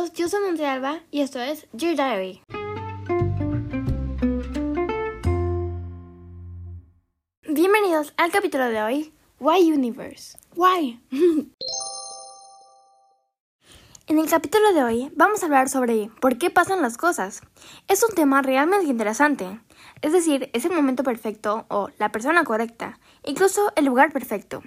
todos, yo soy Monte Alba y esto es Dear Diary. Bienvenidos al capítulo de hoy, Why Universe? Why? en el capítulo de hoy vamos a hablar sobre por qué pasan las cosas. Es un tema realmente interesante, es decir, es el momento perfecto o la persona correcta, incluso el lugar perfecto.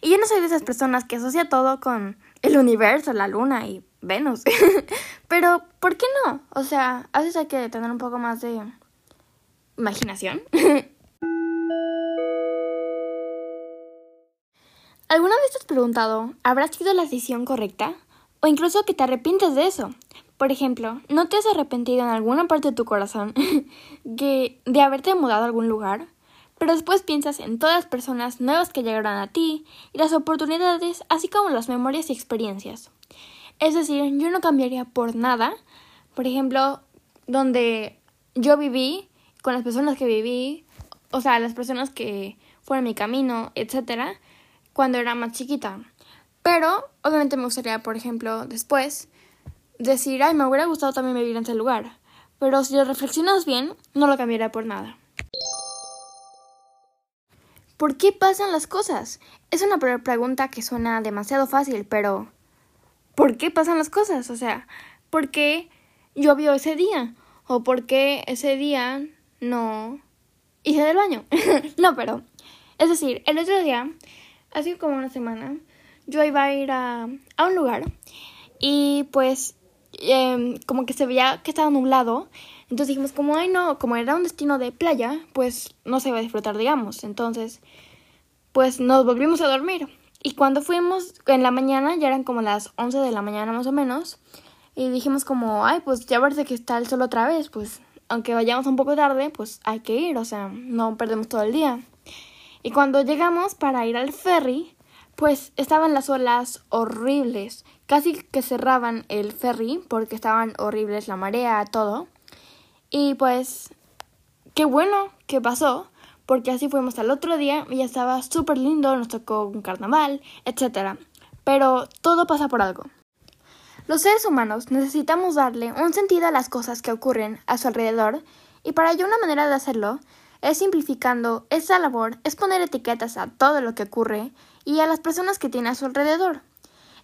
Y yo no soy de esas personas que asocia todo con el universo, la luna y Venus. Pero, ¿por qué no? O sea, a veces hay que tener un poco más de imaginación. ¿Alguna vez te has preguntado, ¿habrá sido la decisión correcta? O incluso que te arrepientes de eso. Por ejemplo, ¿no te has arrepentido en alguna parte de tu corazón de, de haberte mudado a algún lugar? Pero después piensas en todas las personas nuevas que llegaron a ti y las oportunidades, así como las memorias y experiencias. Es decir, yo no cambiaría por nada, por ejemplo, donde yo viví, con las personas que viví, o sea, las personas que fueron mi camino, etcétera, cuando era más chiquita. Pero, obviamente me gustaría, por ejemplo, después, decir, ay, me hubiera gustado también vivir en ese lugar. Pero si lo reflexionas bien, no lo cambiaría por nada. ¿Por qué pasan las cosas? Es una pregunta que suena demasiado fácil, pero ¿por qué pasan las cosas? O sea, ¿por qué llovió ese día? ¿O por qué ese día no hice del baño? no, pero, es decir, el otro día, hace como una semana, yo iba a ir a, a un lugar y pues em, como que se veía que estaba nublado. Entonces dijimos como, ay no, como era un destino de playa, pues no se iba a disfrutar, digamos. Entonces, pues nos volvimos a dormir. Y cuando fuimos en la mañana, ya eran como las 11 de la mañana más o menos, y dijimos como, ay, pues ya parece que está el sol otra vez, pues aunque vayamos un poco tarde, pues hay que ir, o sea, no perdemos todo el día. Y cuando llegamos para ir al ferry, pues estaban las olas horribles, casi que cerraban el ferry porque estaban horribles la marea, todo. Y pues, qué bueno que pasó, porque así fuimos al otro día y ya estaba súper lindo, nos tocó un carnaval, etc. Pero todo pasa por algo. Los seres humanos necesitamos darle un sentido a las cosas que ocurren a su alrededor y para ello una manera de hacerlo es simplificando esa labor, es poner etiquetas a todo lo que ocurre y a las personas que tiene a su alrededor.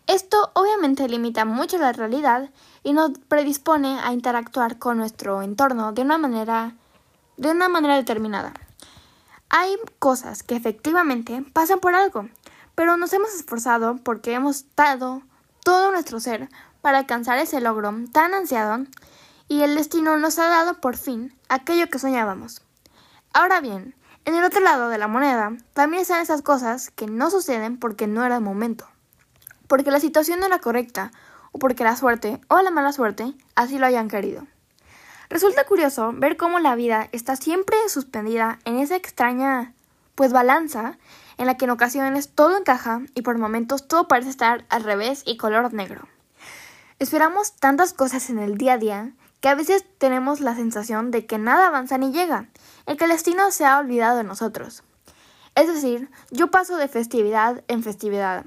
Esto obviamente limita mucho la realidad y nos predispone a interactuar con nuestro entorno de una manera de una manera determinada. Hay cosas que efectivamente pasan por algo, pero nos hemos esforzado porque hemos dado todo nuestro ser para alcanzar ese logro tan ansiado y el destino nos ha dado por fin aquello que soñábamos. Ahora bien, en el otro lado de la moneda también están esas cosas que no suceden porque no era el momento, porque la situación no era correcta o porque la suerte o la mala suerte así lo hayan querido. Resulta curioso ver cómo la vida está siempre suspendida en esa extraña, pues, balanza en la que en ocasiones todo encaja y por momentos todo parece estar al revés y color negro. Esperamos tantas cosas en el día a día que a veces tenemos la sensación de que nada avanza ni llega, el que el destino se ha olvidado de nosotros. Es decir, yo paso de festividad en festividad.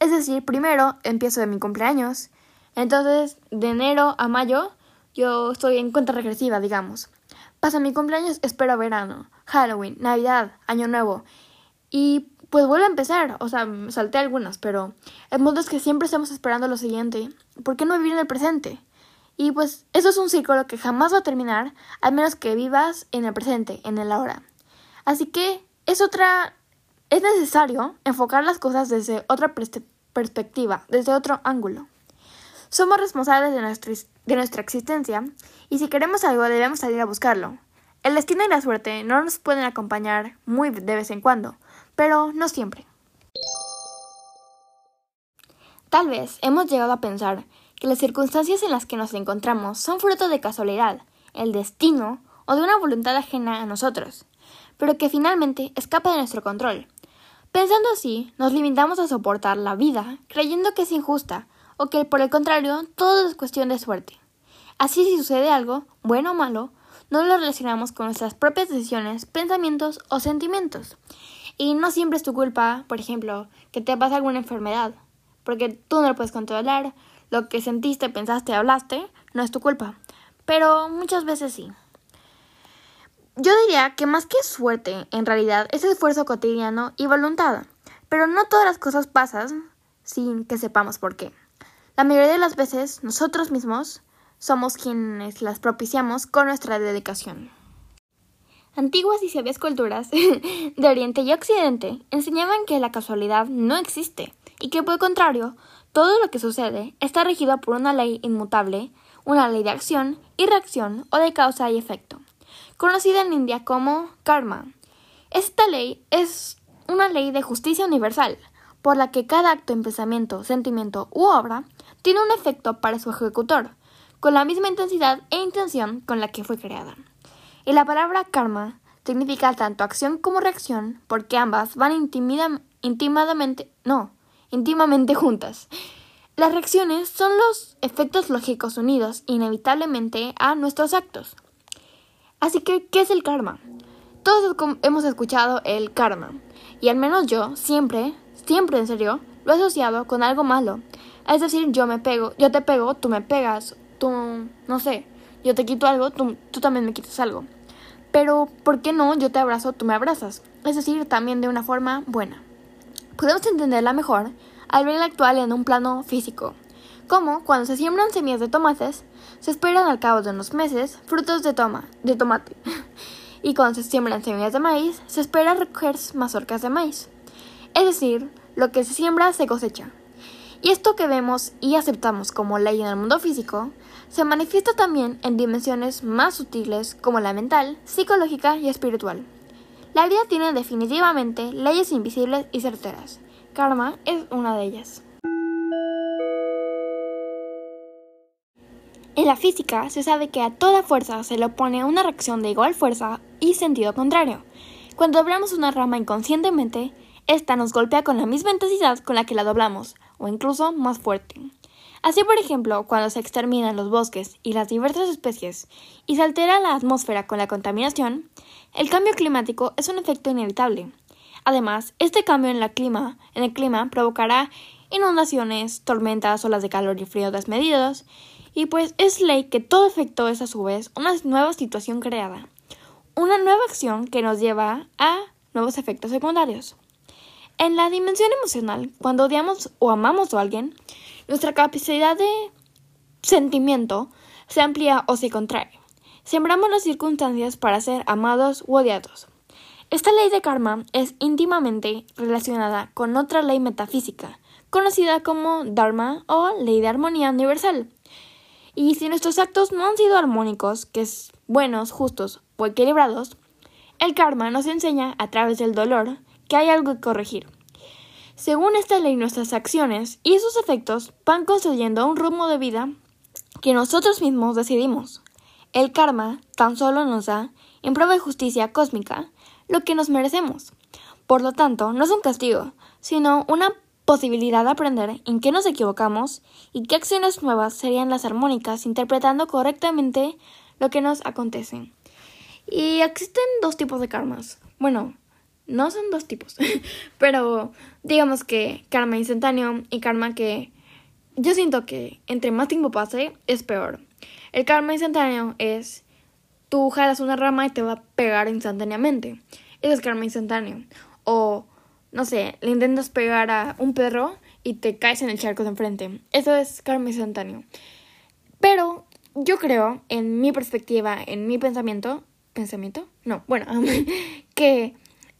Es decir, primero empiezo de mi cumpleaños, entonces de enero a mayo yo estoy en cuenta regresiva, digamos. Pasa mi cumpleaños, espero verano, Halloween, Navidad, Año Nuevo. Y pues vuelve a empezar. O sea, salté algunas, pero el mundo es que siempre estamos esperando lo siguiente. ¿Por qué no vivir en el presente? Y pues eso es un círculo que jamás va a terminar, al menos que vivas en el presente, en el ahora. Así que es otra... Es necesario enfocar las cosas desde otra perspectiva, desde otro ángulo. Somos responsables de nuestra, existencia y si queremos algo debemos salir a buscarlo. El destino y la suerte no nos pueden acompañar muy de vez en cuando, pero no siempre. Tal vez hemos llegado a pensar que las circunstancias en las que nos encontramos son fruto de casualidad, el destino o de una voluntad ajena a nosotros, pero que finalmente escapa de nuestro control. Pensando así, nos limitamos a soportar la vida creyendo que es injusta o que por el contrario todo es cuestión de suerte. Así si sucede algo, bueno o malo, no lo relacionamos con nuestras propias decisiones, pensamientos o sentimientos. Y no siempre es tu culpa, por ejemplo, que te pase alguna enfermedad, porque tú no lo puedes controlar, lo que sentiste, pensaste, hablaste, no es tu culpa. Pero muchas veces sí. Yo diría que más que suerte, en realidad, es esfuerzo cotidiano y voluntad. Pero no todas las cosas pasan sin que sepamos por qué. La mayoría de las veces, nosotros mismos somos quienes las propiciamos con nuestra dedicación. Antiguas y sabias culturas de Oriente y Occidente enseñaban que la casualidad no existe y que por el contrario, todo lo que sucede está regido por una ley inmutable, una ley de acción y reacción o de causa y efecto, conocida en India como karma. Esta ley es una ley de justicia universal, por la que cada acto en pensamiento, sentimiento u obra tiene un efecto para su ejecutor, con la misma intensidad e intención con la que fue creada. Y la palabra karma significa tanto acción como reacción, porque ambas van íntimamente, no, íntimamente juntas. Las reacciones son los efectos lógicos unidos inevitablemente a nuestros actos. Así que, ¿qué es el karma? Todos hemos escuchado el karma, y al menos yo siempre, siempre en serio, lo he asociado con algo malo. Es decir, yo me pego, yo te pego, tú me pegas, tú, no sé, yo te quito algo, tú, tú también me quitas algo. Pero, ¿por qué no yo te abrazo, tú me abrazas? Es decir, también de una forma buena. Podemos entenderla mejor al verla actual en un plano físico, como cuando se siembran semillas de tomates, se esperan al cabo de unos meses frutos de, toma, de tomate. y cuando se siembran semillas de maíz, se espera recoger mazorcas de maíz. Es decir, lo que se siembra se cosecha. Y esto que vemos y aceptamos como ley en el mundo físico se manifiesta también en dimensiones más sutiles como la mental, psicológica y espiritual. La vida tiene definitivamente leyes invisibles y certeras. Karma es una de ellas. En la física se sabe que a toda fuerza se le opone una reacción de igual fuerza y sentido contrario. Cuando doblamos una rama inconscientemente, esta nos golpea con la misma intensidad con la que la doblamos, o incluso más fuerte. Así, por ejemplo, cuando se exterminan los bosques y las diversas especies y se altera la atmósfera con la contaminación, el cambio climático es un efecto inevitable. Además, este cambio en, el clima provocará inundaciones, tormentas, olas de calor y frío desmedidos, y pues es ley que todo efecto es a su vez una nueva situación creada, una nueva acción que nos lleva a nuevos efectos secundarios. En la dimensión emocional, cuando odiamos o amamos a alguien, nuestra capacidad de sentimiento se amplía o se contrae. Sembramos las circunstancias para ser amados u odiados. Esta ley de karma es íntimamente relacionada con otra ley metafísica, conocida como Dharma o ley de armonía universal. Y si nuestros actos no han sido armónicos, que es buenos, justos o equilibrados, el karma nos enseña a través del dolor que hay algo que corregir. Según esta ley, nuestras acciones y sus efectos van construyendo un rumbo de vida que nosotros mismos decidimos. El karma tan solo nos da, en prueba de justicia cósmica, lo que nos merecemos. Por lo tanto, no es un castigo, sino una posibilidad de aprender en qué nos equivocamos y qué acciones nuevas serían las armónicas interpretando correctamente lo que nos acontece. Y existen dos tipos de karmas. Bueno, no son dos tipos, pero digamos que karma instantáneo y karma que yo siento que entre más tiempo pase es peor. El karma instantáneo es tú jalas una rama y te va a pegar instantáneamente. Eso es karma instantáneo. O, no sé, le intentas pegar a un perro y te caes en el charco de enfrente. Eso es karma instantáneo. Pero yo creo, en mi perspectiva, en mi pensamiento, ¿pensamiento? No, bueno, que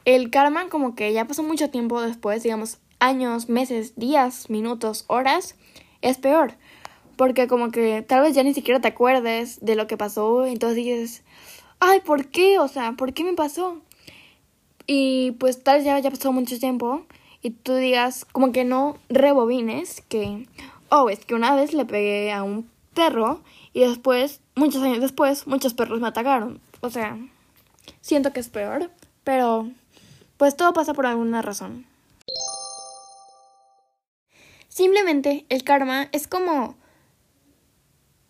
el karma como que ya pasó mucho tiempo después, digamos años, meses, días, minutos, horas, es peor. Porque como que tal vez ya ni siquiera te acuerdes de lo que pasó, entonces dices, ay, ¿por qué? O sea, ¿por qué me pasó? Y pues tal vez ya, ya pasó mucho tiempo y tú digas, como que no rebobines que, oh, es que una vez le pegué a un perro y después, muchos años después, muchos perros me atacaron. O sea, siento que es peor, pero pues todo pasa por alguna razón. Simplemente el karma es como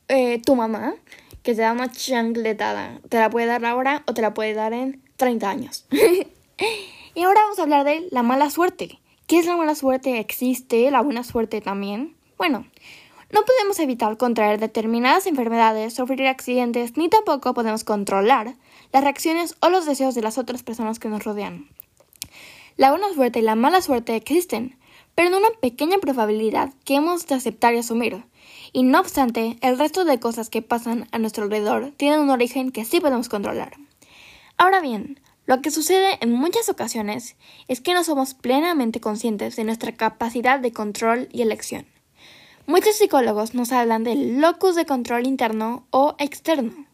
eh, tu mamá que te da una chancletada. Te la puede dar ahora o te la puede dar en 30 años. y ahora vamos a hablar de la mala suerte. ¿Qué es la mala suerte? ¿Existe la buena suerte también? Bueno, No podemos evitar contraer determinadas enfermedades, sufrir accidentes, ni tampoco podemos controlar las reacciones o los deseos de las otras personas que nos rodean. La buena suerte y la mala suerte existen, pero en una pequeña probabilidad que hemos de aceptar y asumir. Y no obstante, el resto de cosas que pasan a nuestro alrededor tienen un origen que sí podemos controlar. Ahora bien, lo que sucede en muchas ocasiones es que no somos plenamente conscientes de nuestra capacidad de control y elección. Muchos psicólogos nos hablan del locus de control interno o externo.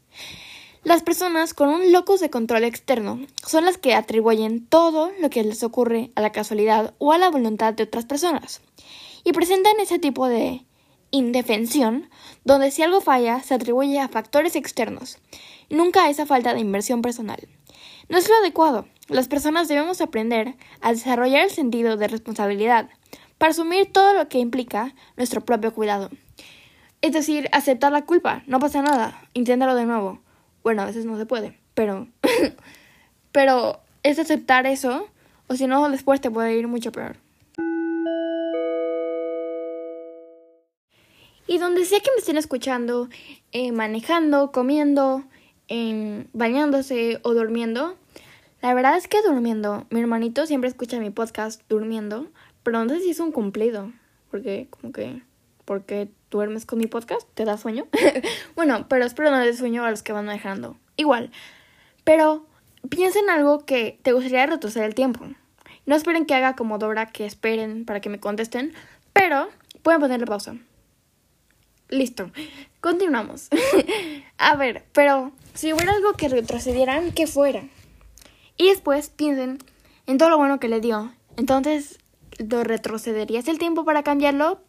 Las personas con un locus de control externo son las que atribuyen todo lo que les ocurre a la casualidad o a la voluntad de otras personas y presentan ese tipo de indefensión, donde si algo falla se atribuye a factores externos, nunca a esa falta de inversión personal. No es lo adecuado. Las personas debemos aprender a desarrollar el sentido de responsabilidad para asumir todo lo que implica nuestro propio cuidado. Es decir, aceptar la culpa, no pasa nada, inténtalo de nuevo. Bueno, a veces no se puede, pero pero es aceptar eso o si no después te puede ir mucho peor. Y donde sea que me estén escuchando, eh, manejando, comiendo, bañándose o durmiendo, la verdad es que durmiendo, mi hermanito siempre escucha mi podcast durmiendo, pero no sé si es un cumplido, porque como que, porque duermes con mi podcast, te da sueño. bueno, pero espero no les sueño a los que van manejando. Igual, pero piensa en algo que te gustaría retroceder el tiempo. No esperen que haga como Dora, que esperen para que me contesten, pero pueden ponerle pausa. Listo. Continuamos. a ver, pero si hubiera algo que retrocedieran, ¿qué fuera? Y después piensen en todo lo bueno que le dio. Entonces, ¿lo retrocederías el tiempo para cambiarlo?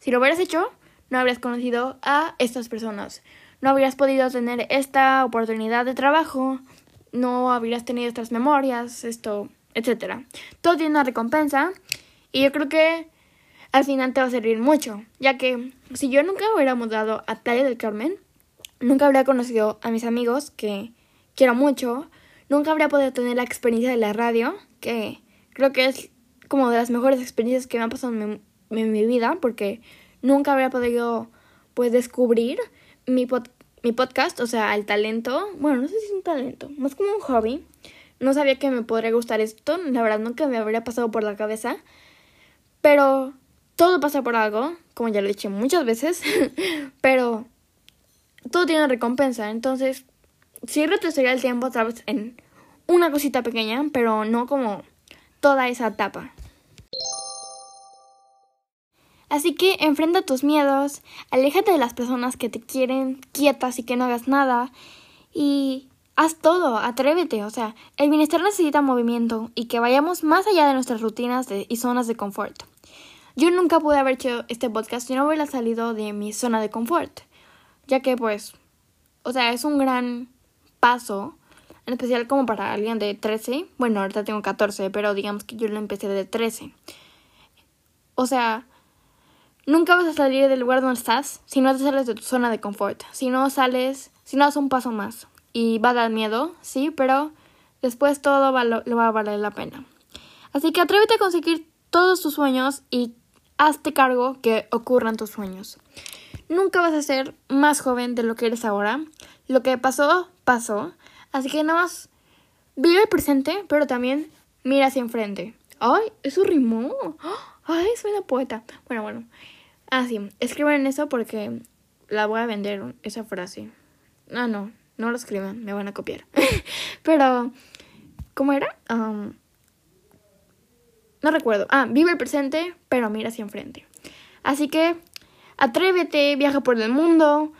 Si lo hubieras hecho, no habrías conocido a estas personas. No habrías podido tener esta oportunidad de trabajo. No habrías tenido estas memorias, esto, etc. Todo tiene una recompensa. Y yo creo que al final te va a servir mucho, ya que si yo nunca hubiera mudado a Talla del Carmen, nunca habría conocido a mis amigos que quiero mucho, nunca habría podido tener la experiencia de la radio, que creo que es como de las mejores experiencias que me han pasado en mi, vida, porque nunca habría podido pues descubrir mi, mi podcast, o sea, el talento, bueno, no sé si es un talento, más como un hobby. No sabía que me podría gustar esto, la verdad nunca me habría pasado por la cabeza, pero todo pasa por algo, como ya lo he dicho muchas veces, pero todo tiene recompensa. Entonces, sí retrocedería el tiempo otra vez en una cosita pequeña, pero no como toda esa etapa. Así que enfrenta tus miedos, aléjate de las personas que te quieren quietas y que no hagas nada y haz todo, atrévete, o sea, el bienestar necesita movimiento y que vayamos más allá de nuestras rutinas y zonas de confort. Yo nunca pude haber hecho este podcast si no hubiera salido de mi zona de confort, ya que pues, o sea, es un gran paso, en especial como para alguien de 13, bueno, ahorita tengo 14, pero digamos que yo lo empecé de 13. O sea, nunca vas a salir del lugar donde estás si no te sales de tu zona de confort, si no sales, si no das un paso más. Y va a dar miedo, sí, pero después todo va, lo, va a valer la pena. Así que atrévete a conseguir todos tus sueños y hazte cargo que ocurran tus sueños. Nunca vas a ser más joven de lo que eres ahora. Lo que pasó, pasó. Así que nada más vive el presente, pero también mira hacia enfrente. ¡Ay! Eso rimó. ¡Ay! Soy una poeta. Bueno, bueno. Ah, sí. Escriban eso porque la voy a vender, esa frase. Ah, no. No lo escriban. Me van a copiar. pero, ¿cómo era? No recuerdo. Ah, vive el presente, pero mira hacia enfrente. Así que atrévete, viaja por el mundo,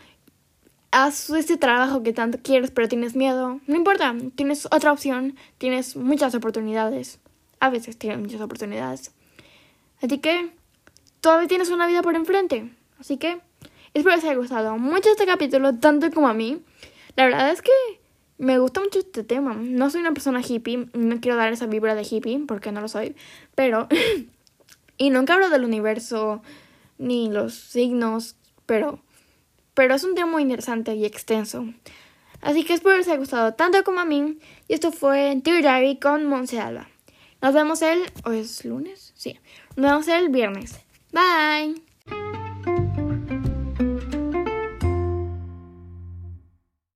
haz ese trabajo que tanto quieres, pero tienes miedo. No importa, tienes otra opción, tienes muchas oportunidades. A veces tienes muchas oportunidades. Así que todavía tienes una vida por enfrente. Así que espero que les haya gustado mucho este capítulo, tanto como a mí. La verdad es que me gusta mucho este tema. No soy una persona hippie, no quiero dar esa vibra de hippie porque no lo soy, pero... y nunca hablo del universo ni los signos, pero... Pero es un tema muy interesante y extenso. Así que espero les haya gustado tanto como a mí. Y esto fue Dear Diary con Monse Alba. Nos vemos el... ¿O es lunes? Sí. Nos vemos el viernes. Bye.